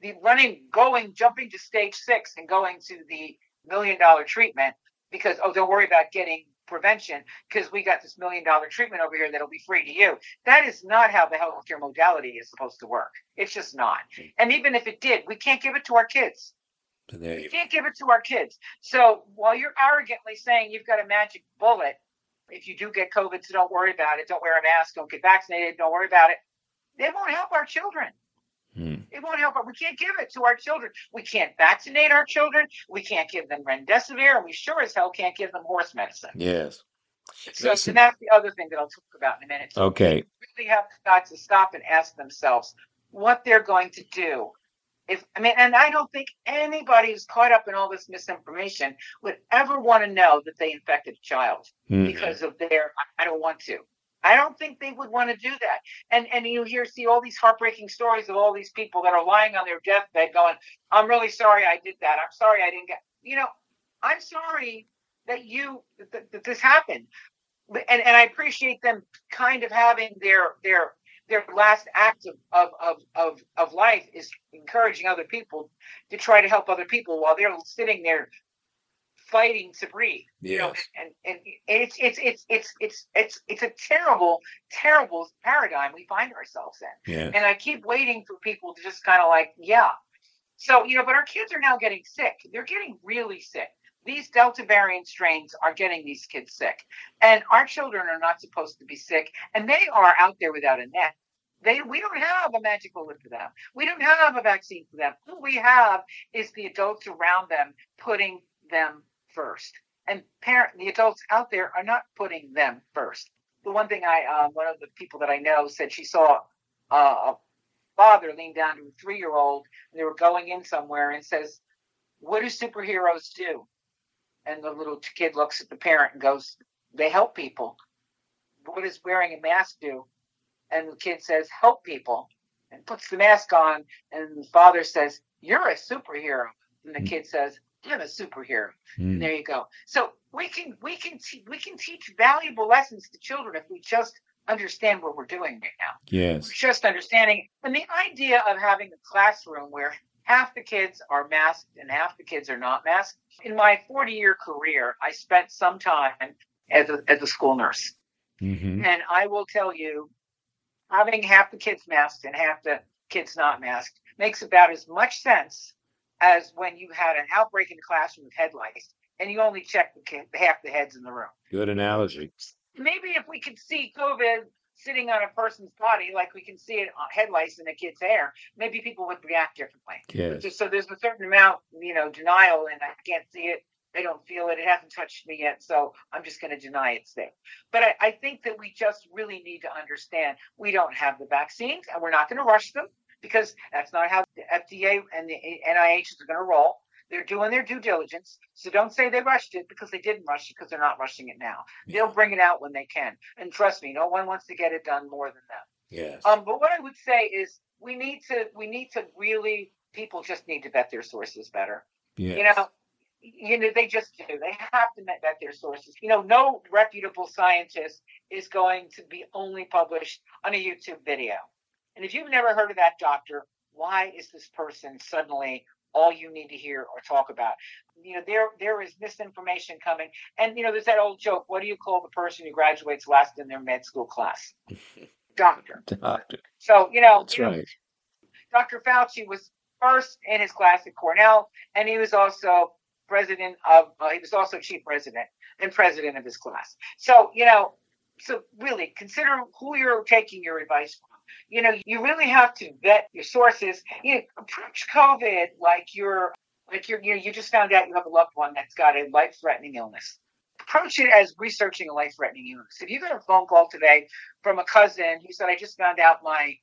The running, going, jumping to stage six and going to the million dollar treatment because, oh, don't worry about getting prevention because we got this million dollar treatment over here that'll be free to you. That is not how the healthcare modality is supposed to work. It's just not. And even if it did, we can't give it to our kids. There We can't give it to our kids. So while you're arrogantly saying you've got a magic bullet, if you do get COVID, so don't worry about it. Don't wear a mask. Don't get vaccinated. Don't worry about it. It won't help our children. Hmm. It won't help. We can't give it to our children. We can't vaccinate our children. We can't give them remdesivir, and we sure as hell can't give them horse medicine. Yes. So Listen. that's the other thing that I'll talk about in a minute. Okay. really have got to stop and ask themselves what they're going to do. If I mean, and I don't think anybody who's caught up in all this misinformation would ever want to know that they infected a child Mhm. because of their. I don't want to. I don't think they would want to do that. And and you hear see all these heartbreaking stories of all these people that are lying on their deathbed going, "I'm really sorry I did that. I'm sorry I didn't get." You know, I'm sorry that you that, that this happened, and and I appreciate them kind of having their their their last act of, of, of, of, of life is encouraging other people to try to help other people while they're sitting there fighting to breathe. You know, Yes. and, and it's it's it's it's it's it's it's a terrible, terrible paradigm we find ourselves in. Yeah. And I keep waiting for people to just kind of like, yeah. So, you know, but our kids are now getting sick. They're getting really sick. These Delta variant strains are getting these kids sick. And our children are not supposed to be sick. And they are out there without a net. They, we don't have a magic bullet for them. We don't have a vaccine for them. What we have is the adults around them putting them first. And parent, the adults out there are not putting them first. The one thing I, uh, one of the people that I know said she saw uh, a father lean down to a three-year-old, and they were going in somewhere, and says, "What do superheroes do?" And the little kid looks at the parent and goes, "They help people." What does wearing a mask do? And the kid says, "Help people," and puts the mask on, and the father says, "You're a superhero," and the kid says, "I'm a superhero." Mm. There you go. So we can we can te- we can teach valuable lessons to children if we just understand what we're doing right now. Yes. Just understanding, and the idea of having a classroom where half the kids are masked and half the kids are not masked. In my 40 year career, I spent some time as a, as a school nurse. Mm-hmm. And I will tell you, having half the kids masked and half the kids not masked makes about as much sense as when you had an outbreak in the classroom of head lice and you only check the kid, half the heads in the room. Good analogy. Maybe if we could see COVID sitting on a person's body like we can see it on head lice in a kid's hair, maybe people would react differently. Yes. Just so there's a certain amount, you know, denial, and I can't see it. I don't feel it. It hasn't touched me yet, so I'm just going to deny it's there. But I, I think that we just really need to understand we don't have the vaccines, and we're not going to rush them because that's not how the FDA and the NIH is going to roll. They're doing their due diligence, so don't say they rushed it because they didn't rush it because they're not rushing it now. They'll bring it out when they can, and trust me, no one wants to get it done more than them. Yes. Um, but what I would say is we need to we need to really people just need to vet their sources better. Yes. You know, you know they just do. They have to vet their sources. You know, no reputable scientist is going to be only published on a YouTube video. And if you've never heard of that doctor, why is this person suddenly all you need to hear or talk about? You know, there there is misinformation coming. And you know, there's that old joke, what do you call the person who graduates last in their med school class? Doctor. Doctor. So, you know, That's you know, right. Dr. Fauci was first in his class at Cornell, and he was also president of, uh, he was also chief president and president of his class. So, you know, so really consider who you're taking your advice from. You know, you really have to vet your sources. You know, approach COVID like you're, like you're, you know, you just found out you have a loved one that's got a life-threatening illness. Approach it as researching a life-threatening illness. If you got a phone call today from a cousin who said, "I just found out my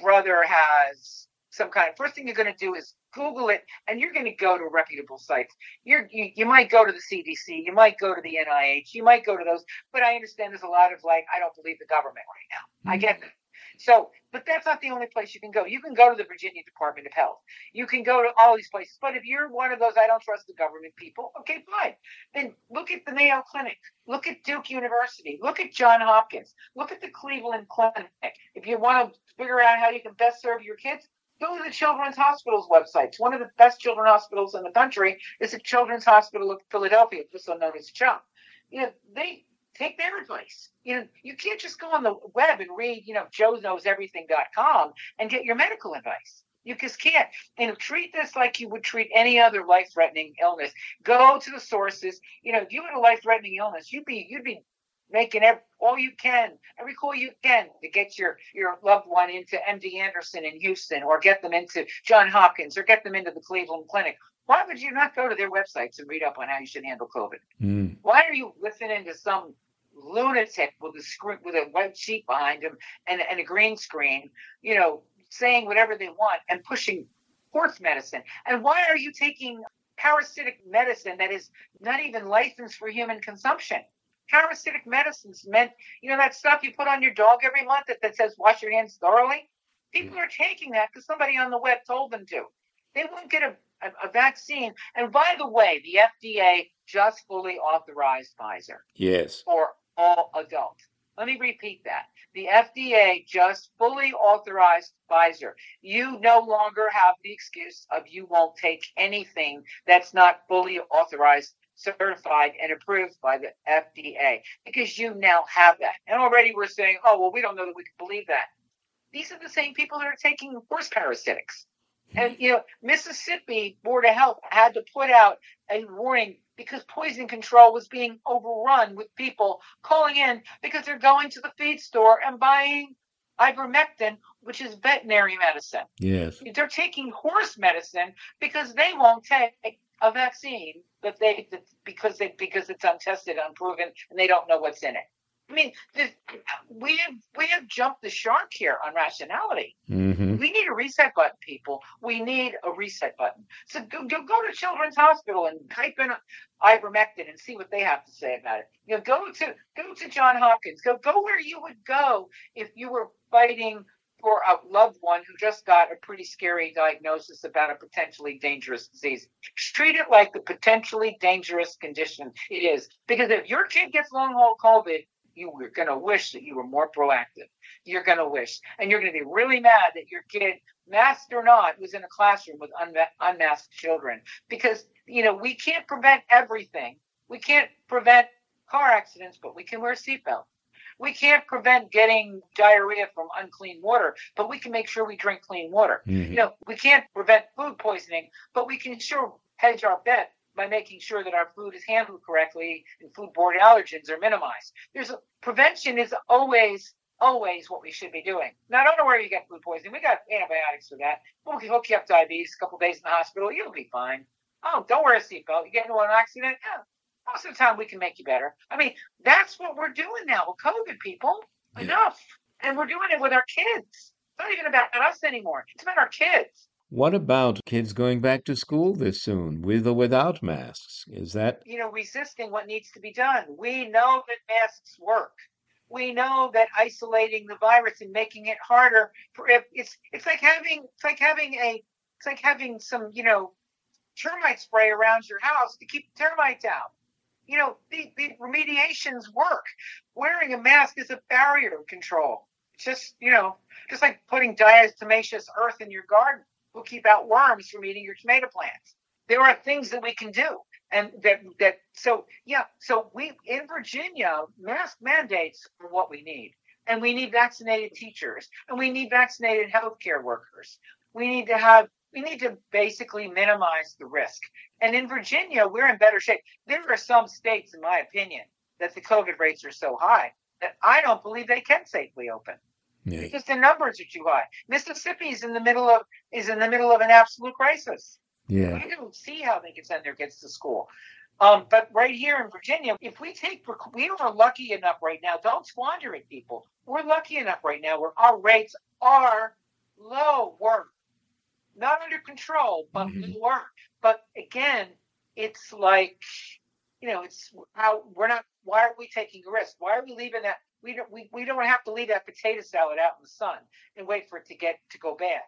brother has some kind of first thing you're going to do is google it and you're going to go to reputable sites you're, you you might go to the cdc you might go to the nih you might go to those but i understand there's a lot of like i don't believe the government right now i mm-hmm. get that so but that's not the only place you can go. You can go to the virginia department of health. You can go to all these places. But if you're one of those i don't trust the government people okay fine. Then look at the mayo clinic. Look at duke university. Look at john hopkins. Look at the cleveland clinic. If you want to figure out how you can best serve your kids go to the children's hospital's websites. One of the best children's hospitals in the country is the children's hospital of philadelphia also known as CHOP. you know they take their advice you know you can't just go on the web and read you know joe knows everything.com and get your medical advice you just can't and treat this like you would treat any other life-threatening illness go to the sources you know if you had a life-threatening illness you'd be you'd be making every, all you can, every call you can to get your, your loved one into MD Anderson in Houston or get them into John Hopkins or get them into the Cleveland Clinic. Why would you not go to their websites and read up on how you should handle COVID? Mm. Why are you listening to some lunatic with a screen with a white sheet behind him and, and a green screen, you know, saying whatever they want and pushing horse medicine? And why are you taking parasitic medicine that is not even licensed for human consumption? Parasitic medicines meant, you know, that stuff you put on your dog every month that, that says wash your hands thoroughly. People are taking that because somebody on the web told them to. They won't get a, a, a vaccine. And by the way, the FDA just fully authorized Pfizer Yes. for all adults. Let me repeat that. the FDA just fully authorized Pfizer. You no longer have the excuse of you won't take anything that's not fully authorized, certified, and approved by the FDA because you now have that. And already we're saying, oh, well, we don't know that we can believe that. These are the same people that are taking horse parasitics. And, you know, Mississippi Board of Health had to put out a warning because poison control was being overrun with people calling in because they're going to the feed store and buying ivermectin, which is veterinary medicine. Yes. They're taking horse medicine because they won't take a vaccine that they that because they because it's untested, unproven, and they don't know what's in it. I mean, this, we have we have jumped the shark here on rationality. Mm-hmm. We need a reset button, people. We need a reset button. So go, go, go to Children's Hospital and type in ivermectin and see what they have to say about it. You know, go to go to John Hopkins. Go go where you would go if you were fighting for a loved one who just got a pretty scary diagnosis about a potentially dangerous disease. Treat it like the potentially dangerous condition it is. Because if your kid gets long haul COVID, you were going to wish that you were more proactive. You're going to wish, and you're going to be really mad that your kid, masked or not, was in a classroom with unma- unmasked children. Because, you know, we can't prevent everything. We can't prevent car accidents, but we can wear seatbelts. We can't prevent getting diarrhea from unclean water, but we can make sure we drink clean water. Mhm. You know, we can't prevent food poisoning, but we can sure hedge our bet by making sure that our food is handled correctly and foodborne allergens are minimized. There's a, prevention is always always what we should be doing. Now, I don't know where you get food poisoning. We got antibiotics for that. We'll hook you up diabetes, a couple days in the hospital. You'll be fine. Oh, don't wear a seatbelt. You get into an accident. Yeah, most of the time we can make you better. I mean, that's what we're doing now with COVID, people. Enough. And we're doing it with our kids. It's not even about us anymore. It's about our kids. What about kids going back to school this soon, with or without masks? Is that you know, resisting what needs to be done. We know that masks work. We know that isolating the virus and making it harder for if it's it's like having it's like having a it's like having some, you know, termite spray around your house to keep termites out. You know, the, the remediations work. Wearing a mask is a barrier control. It's just, you know, just like putting diatomaceous earth in your garden will keep out worms from eating your tomato plants. There are things that we can do. And that that so yeah, so we in Virginia, mask mandates are what we need. And we need vaccinated teachers and we need vaccinated healthcare workers. We need to have we need to basically minimize the risk. And in Virginia, we're in better shape. There are some states, in my opinion, that the COVID rates are so high that I don't believe they can safely open yeah. because the numbers are too high. Mississippi is in the middle of is in the middle of an absolute crisis. Yeah. We don't see how they can send their kids to school. Um, but right here in Virginia, if we take, we are lucky enough right now. Don't squander it, people. We're lucky enough right now where our rates are lower, not under control, but Mhm. lower. But again, it's like, you know, it's how we're not. Why are we taking a risk? Why are we leaving that? We don't. We, we don't have to leave that potato salad out in the sun and wait for it to get to go bad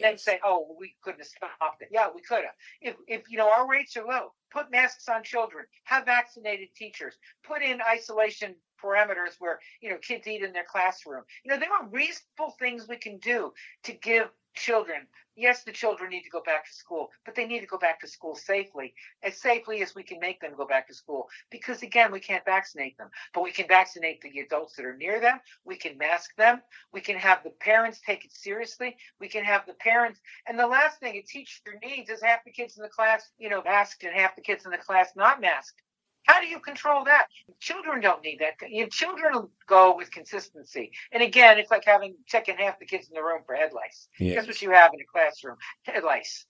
then say, "Oh, we couldn't have stopped it." Yeah, we could have. If if you know our rates are low, put masks on children, have vaccinated teachers, put in isolation parameters where you know kids eat in their classroom. You know there are reasonable things we can do to give children. Yes, the children need to go back to school, but they need to go back to school safely, as safely as we can make them go back to school. Because again, we can't vaccinate them, but we can vaccinate the adults that are near them. We can mask them. We can have the parents take it seriously. We can have the parents. And the last thing a teacher needs is half the kids in the class, you know, masked and half the kids in the class not masked. How do you control that? Children don't need that. You know, children go with consistency. And again, it's like having checking half the kids in the room for head lice. Yes. That's what you have in a classroom. Head lice.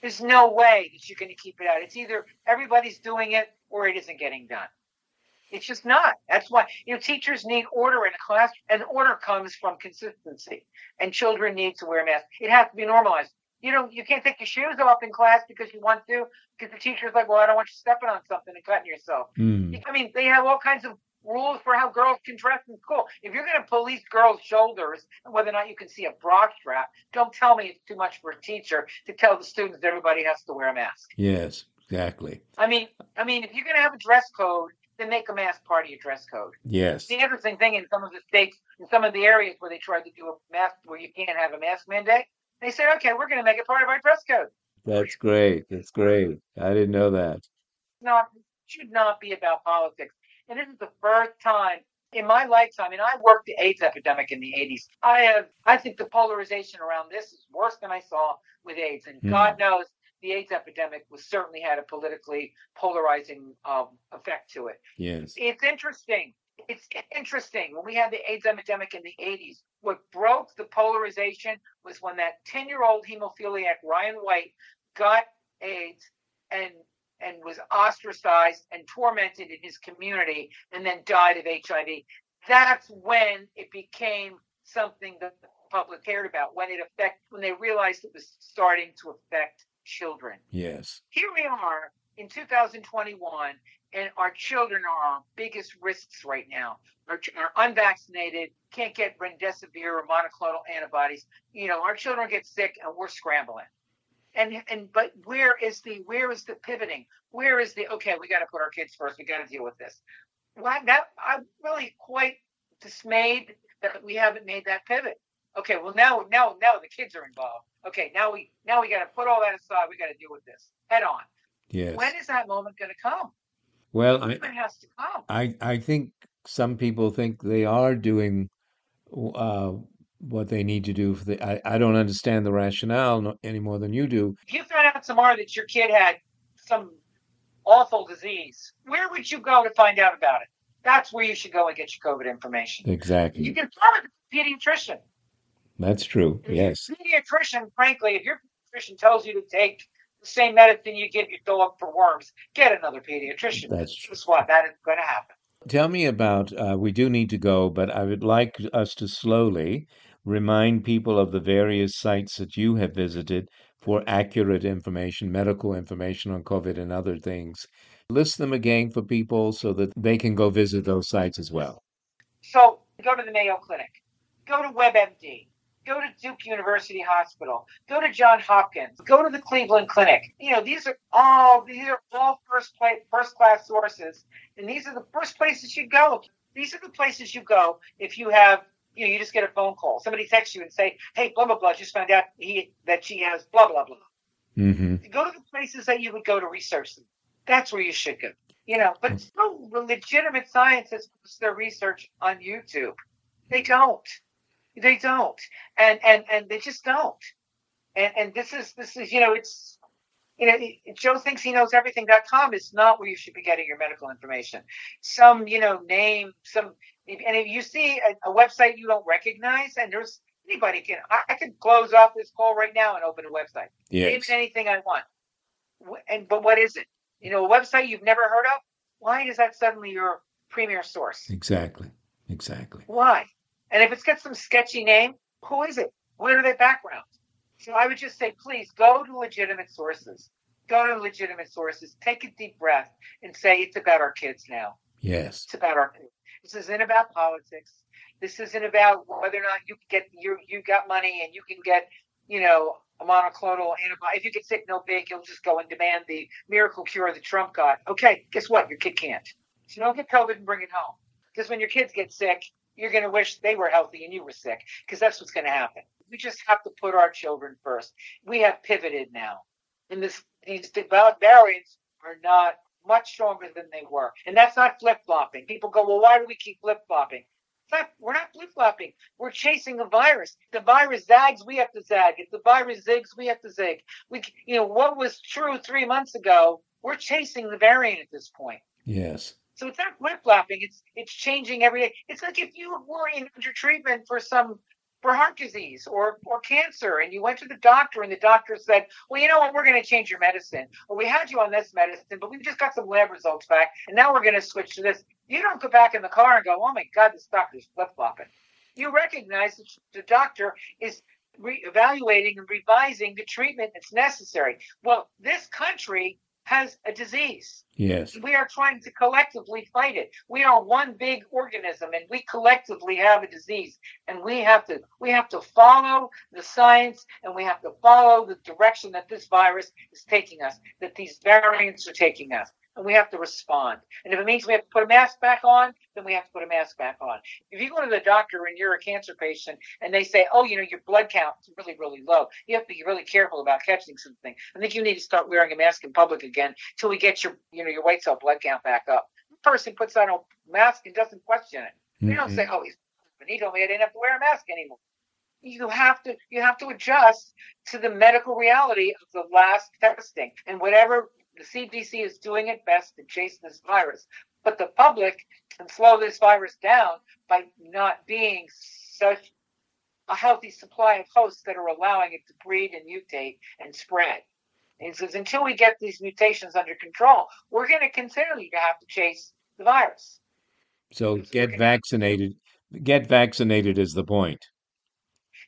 There's no way that you're going to keep it out. It's either everybody's doing it or it isn't getting done. It's just not. That's why you know teachers need order in a class, and order comes from consistency. And children need to wear masks. It has to be normalized. You know, you can't take your shoes off in class because you want to, because the teacher's like, "Well, I don't want you stepping on something and cutting yourself." Mm. I mean, they have all kinds of rules for how girls can dress in school. If you're going to police girls' shoulders and whether or not you can see a bra strap, don't tell me it's too much for a teacher to tell the students everybody has to wear a mask. Yes, exactly. I mean, I mean, if you're going to have a dress code then make a mask part of your dress code. Yes. The interesting thing in some of the states, in some of the areas where they tried to do a mask, where you can't have a mask mandate, they said, okay, we're going to make it part of our dress code. That's great. That's great. I didn't know that. Not should not be about politics. And this is the first time in my lifetime, and I worked the AIDS epidemic in the 80s. I have, I think the polarization around this is worse than I saw with AIDS. And Hmm. God knows the AIDS epidemic was certainly had a politically polarizing um, effect to it. Yes. It's interesting. It's interesting. When we had the AIDS epidemic in the 80s, what broke the polarization was when that 10 year old hemophiliac, Ryan White, got AIDS and and was ostracized and tormented in his community and then died of HIV. That's when it became something that the public cared about, when it affect when they realized it was starting to affect children Yes. here we are in 2021 and our children are our biggest risks right now. Are, are unvaccinated can't get remdesivir or monoclonal antibodies. You know our children get sick and we're scrambling. And and but where is the where is the pivoting? Where is the okay we got to put our kids first we got to deal with this. Well that i'm really quite dismayed that we haven't made that pivot. Okay well now now now the kids are involved. Okay now we now we got to put all that aside we got to deal with this head on. Yes. when is that moment going to come Well, I, has to come I I think some people think they are doing uh, what they need to do for the. I, I don't understand the rationale no, any more than you do. if you found out tomorrow that your kid had some awful disease where would you go to find out about it that's where you should go and get your covid information Exactly. you can with a pediatrician That's true. Yes. pediatrician frankly if your pediatrician tells you to take the same medicine you give your dog for worms get another pediatrician That's true. Guess what that is going to happen Tell me about. Uh, we do need to go, but I would like us to slowly remind people of the various sites that you have visited for accurate information, medical information on COVID and other things. List them again for people so that they can go visit those sites as well. So go to the Mayo Clinic, go to WebMD, go to Duke University Hospital, go to John Hopkins, go to the Cleveland Clinic. You know, these are all these are all first place first class sources, and these are the first places you go. These are the places you go if you have you know you just get a phone call. Somebody texts you and say, "Hey, blah blah blah, just found out he that she has blah blah blah." Mm-hmm. Go to the places that you would go to research them. That's where you should go. You know, but no legitimate scientists post their research on YouTube. They don't. They don't. And and and they just don't. And and this is this is you know it's you know Joe thinks he knows everything.com is not where you should be getting your medical information. Some you know name some and if you see a, a website you don't recognize and there's anybody can I, I can close off this call right now and open a website. Name Yes. anything I want. And but what is it? You know, a website you've never heard of. Why is that suddenly your premier source? Exactly. Exactly. Why? And if it's got some sketchy name, who is it? What are their backgrounds? So I would just say, please go to legitimate sources. Go to legitimate sources. Take a deep breath and say it's about our kids now. Yes. It's about our kids. This isn't about politics. This isn't about whether or not you get you you got money and you can get you know a monoclonal antibody. If you get sick, no big. You'll just go and demand the miracle cure that Trump got. Okay, guess what? Your kid can't. So don't get COVID and bring it home. Because when your kids get sick, you're going to wish they were healthy and you were sick. Because that's what's going to happen. We just have to put our children first. We have pivoted now, and this these variants are not much stronger than they were. And that's not flip flopping. People go, well, why do we keep flip flopping? We're not flip flopping. We're chasing a virus. The virus zags, we have to zag. If the virus zigs, we have to zig. We, you know, what was true three months ago, we're chasing the variant at this point. Yes. So it's not flip flopping. It's it's changing every day. It's like if you were in under treatment for some for heart disease or or cancer, and you went to the doctor, and the doctor said, "Well, you know what? We're going to change your medicine. Or we had you on this medicine, but we've just got some lab results back, and now we're going to switch to this." You don't go back in the car and go, "Oh my God, this doctor's flip flopping." You recognize that the doctor is re- evaluating and revising the treatment that's necessary. Well, this country has a disease. Yes. We are trying to collectively fight it. We are one big organism and we collectively have a disease and we have to we have to follow the science and we have to follow the direction that this virus is taking us, that these variants are taking us. And we have to respond. And if it means we have to put a mask back on, then we have to put a mask back on. If you go to the doctor and you're a cancer patient and they say, oh, you know, your blood count is really, really low, you have to be really careful about catching something. I think you need to start wearing a mask in public again till we get your, you know, your white cell blood count back up. The person puts on a mask and doesn't question it. They mm-hmm. don't say, oh, he's, he me I didn't have to wear a mask anymore you have to you have to adjust to the medical reality of the last testing and whatever the CDC is doing it best to chase this virus. But the public can slow this virus down by not being such a healthy supply of hosts that are allowing it to breed and mutate and spread. And he says, until we get these mutations under control, we're going to continue to have to chase the virus. So get vaccinated. Get vaccinated is the point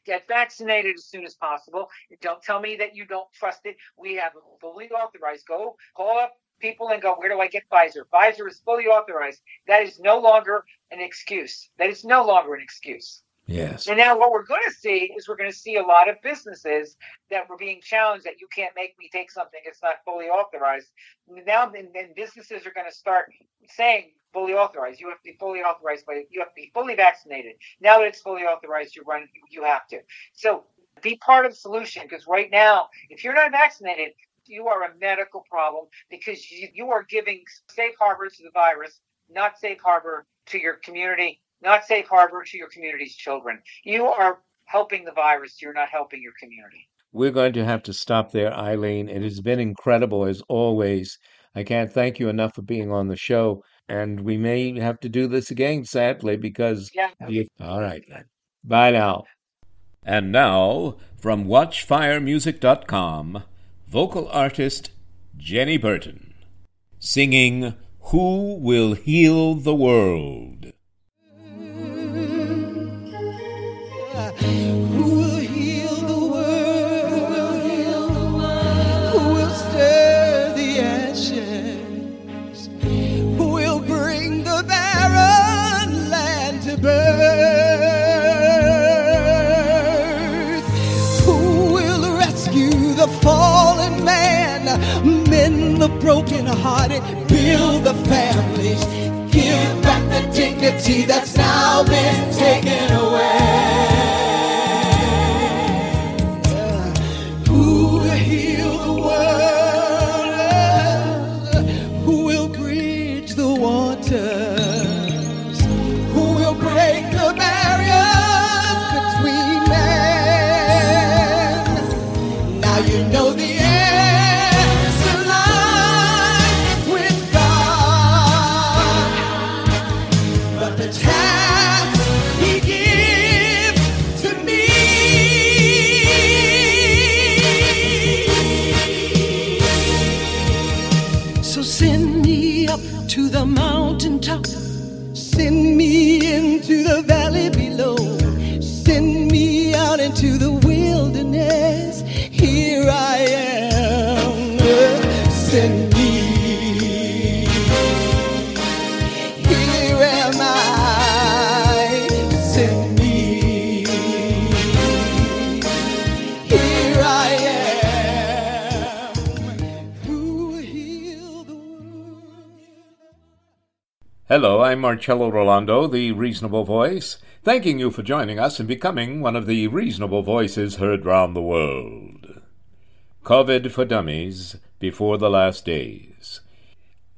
get vaccinated as soon as possible. Don't tell me that you don't trust it. We have fully authorized. Go call up people and go, where do I get Pfizer? Pfizer is fully authorized. That is no longer an excuse. That is no longer an excuse. Yes. And now what we're going to see is we're going to see a lot of businesses that were being challenged that you can't make me take something it's not fully authorized. Now then, then businesses are going to start saying fully authorized. You have to be fully authorized but you have to be fully vaccinated. Now that it's fully authorized, you run you have to. So be part of the solution because right now, if you're not vaccinated, you are a medical problem because you, you are giving safe harbor to the virus, not safe harbor to your community, not safe harbor to your community's children. You are helping the virus, you're not helping your community. We're going to have to stop there, Eileen. It has been incredible as always. I can't thank you enough for being on the show. And we may have to do this again, sadly, because. Yeah. You... All right, then. Bye now. And now, from WatchFireMusic.com, vocal artist Jenny Burton, singing Who Will Heal the World? Broken-hearted, build the families, give back the dignity that's now been taken away. Hello, I'm Marcello Rollando, the Reasonable Voice, thanking you for joining us and becoming one of the reasonable voices heard round the world. COVID for Dummies Before the Last Days.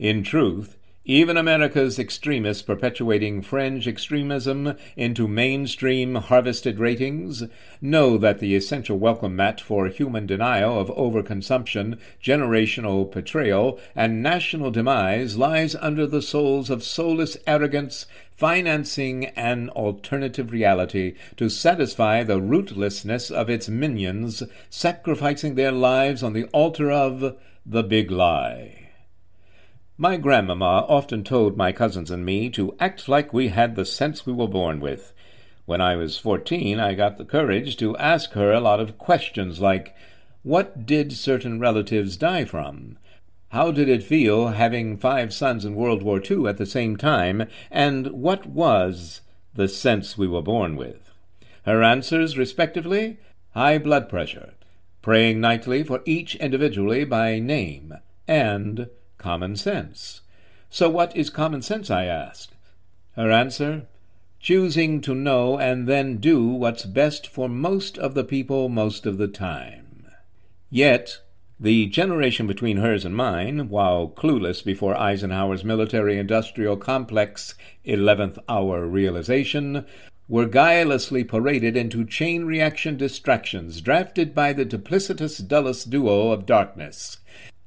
In truth, even America's extremists perpetuating fringe extremism into mainstream harvested ratings know that the essential welcome mat for human denial of overconsumption, generational betrayal, and national demise lies under the souls of soulless arrogance financing an alternative reality to satisfy the rootlessness of its minions, sacrificing their lives on the altar of the big lie. My grandmamma often told my cousins and me to act like we had the sense we were born with. When I was fourteen, I got the courage to ask her a lot of questions like, What did certain relatives die from? How did it feel having five sons in World War II at the same time? And what was the sense we were born with? Her answers, respectively, high blood pressure, praying nightly for each individually by name, and common sense. So, what is common sense? I asked. Her answer choosing to know and then do what's best for most of the people most of the time. Yet, the generation between hers and mine, while clueless before Eisenhower's military industrial complex 11th hour realization, were guilelessly paraded into chain reaction distractions drafted by the duplicitous Dulles duo of darkness,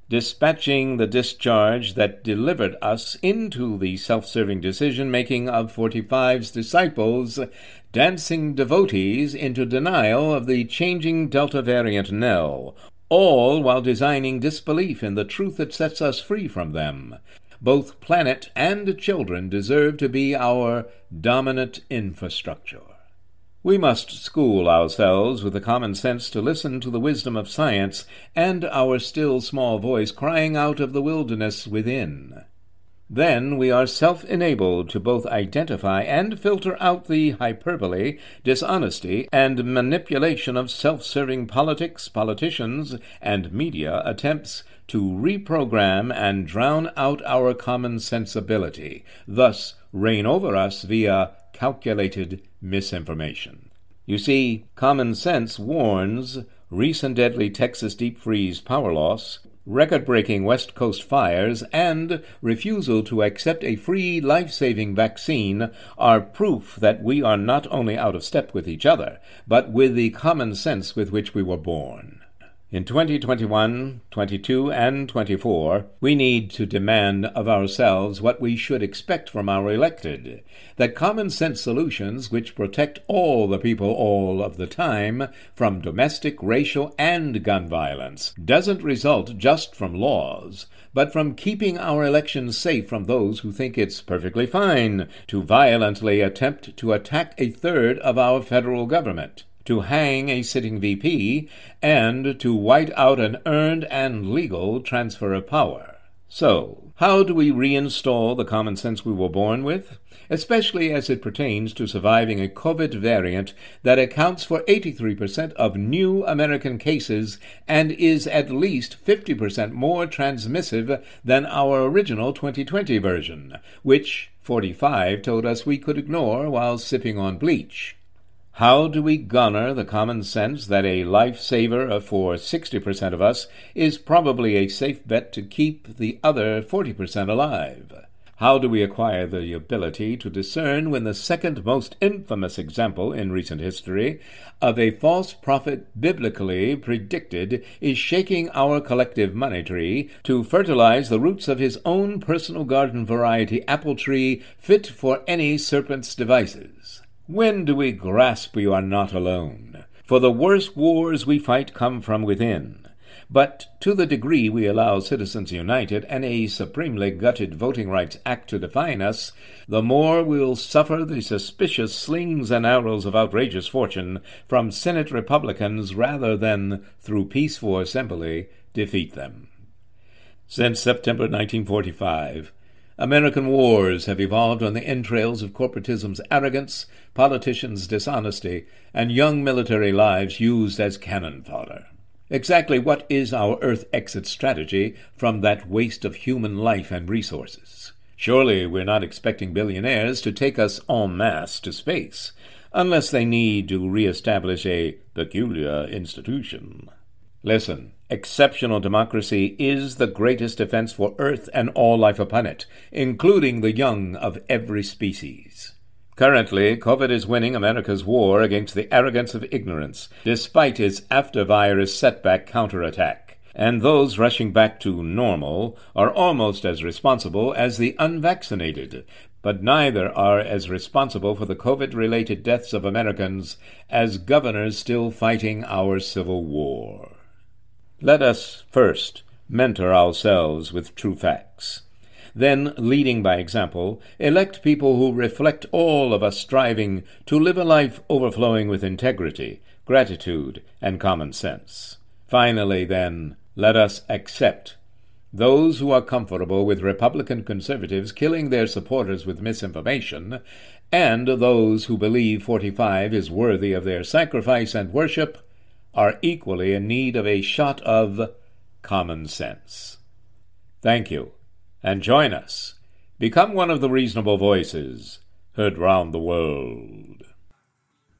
dispatching the discharge that delivered us into the self serving decision making of 45's disciples, dancing devotees into denial of the changing Delta variant knell, all while designing disbelief in the truth that sets us free from them. Both planet and children deserve to be our dominant infrastructure. We must school ourselves with the common sense to listen to the wisdom of science and our still small voice crying out of the wilderness within. Then we are self enabled to both identify and filter out the hyperbole, dishonesty, and manipulation of self serving politics, politicians, and media attempts to reprogram and drown out our common sensibility, thus reign over us via calculated misinformation. You see, common sense warns recent deadly Texas deep freeze power loss, record breaking West Coast fires, and refusal to accept a free life saving vaccine are proof that we are not only out of step with each other, but with the common sense with which we were born. In 2021, 22, and 24, we need to demand of ourselves what we should expect from our elected. That common sense solutions which protect all the people all of the time from domestic, racial, and gun violence doesn't result just from laws, but from keeping our elections safe from those who think it's perfectly fine to violently attempt to attack a third of our federal government to hang a sitting VP, and to white out an earned and legal transfer of power. So, how do we reinstall the common sense we were born with? Especially as it pertains to surviving a COVID variant that accounts for 83% of new American cases and is at least 50% more transmissive than our original 2020 version, which 45 told us we could ignore while sipping on bleach. How do we garner the common sense that a lifesaver for 60% of us is probably a safe bet to keep the other 40% alive? How do we acquire the ability to discern when the second most infamous example in recent history of a false prophet biblically predicted is shaking our collective money tree to fertilize the roots of his own personal garden variety apple tree fit for any serpent's devices? When do we grasp we are not alone? For the worst wars we fight come from within. But to the degree we allow Citizens United and a supremely gutted Voting Rights Act to define us, the more we'll suffer the suspicious slings and arrows of outrageous fortune from Senate Republicans rather than, through peaceful assembly, defeat them. Since September 1945, American wars have evolved on the entrails of corporatism's arrogance, politicians' dishonesty, and young military lives used as cannon fodder. Exactly what is our Earth exit strategy from that waste of human life and resources? Surely we're not expecting billionaires to take us en masse to space, unless they need to reestablish a peculiar institution. Listen, exceptional democracy is the greatest defense for Earth and all life upon it, including the young of every species. Currently, COVID is winning America's war against the arrogance of ignorance, despite its after-virus setback counterattack. And those rushing back to normal are almost as responsible as the unvaccinated, but neither are as responsible for the COVID related deaths of Americans as governors still fighting our Civil War. Let us first mentor ourselves with true facts. Then, leading by example, elect people who reflect all of us striving to live a life overflowing with integrity, gratitude, and common sense. Finally, then, let us accept those who are comfortable with Republican conservatives killing their supporters with misinformation, and those who believe 45 is worthy of their sacrifice and worship are equally in need of a shot of common sense. Thank you, and join us. Become one of the reasonable voices heard round the world.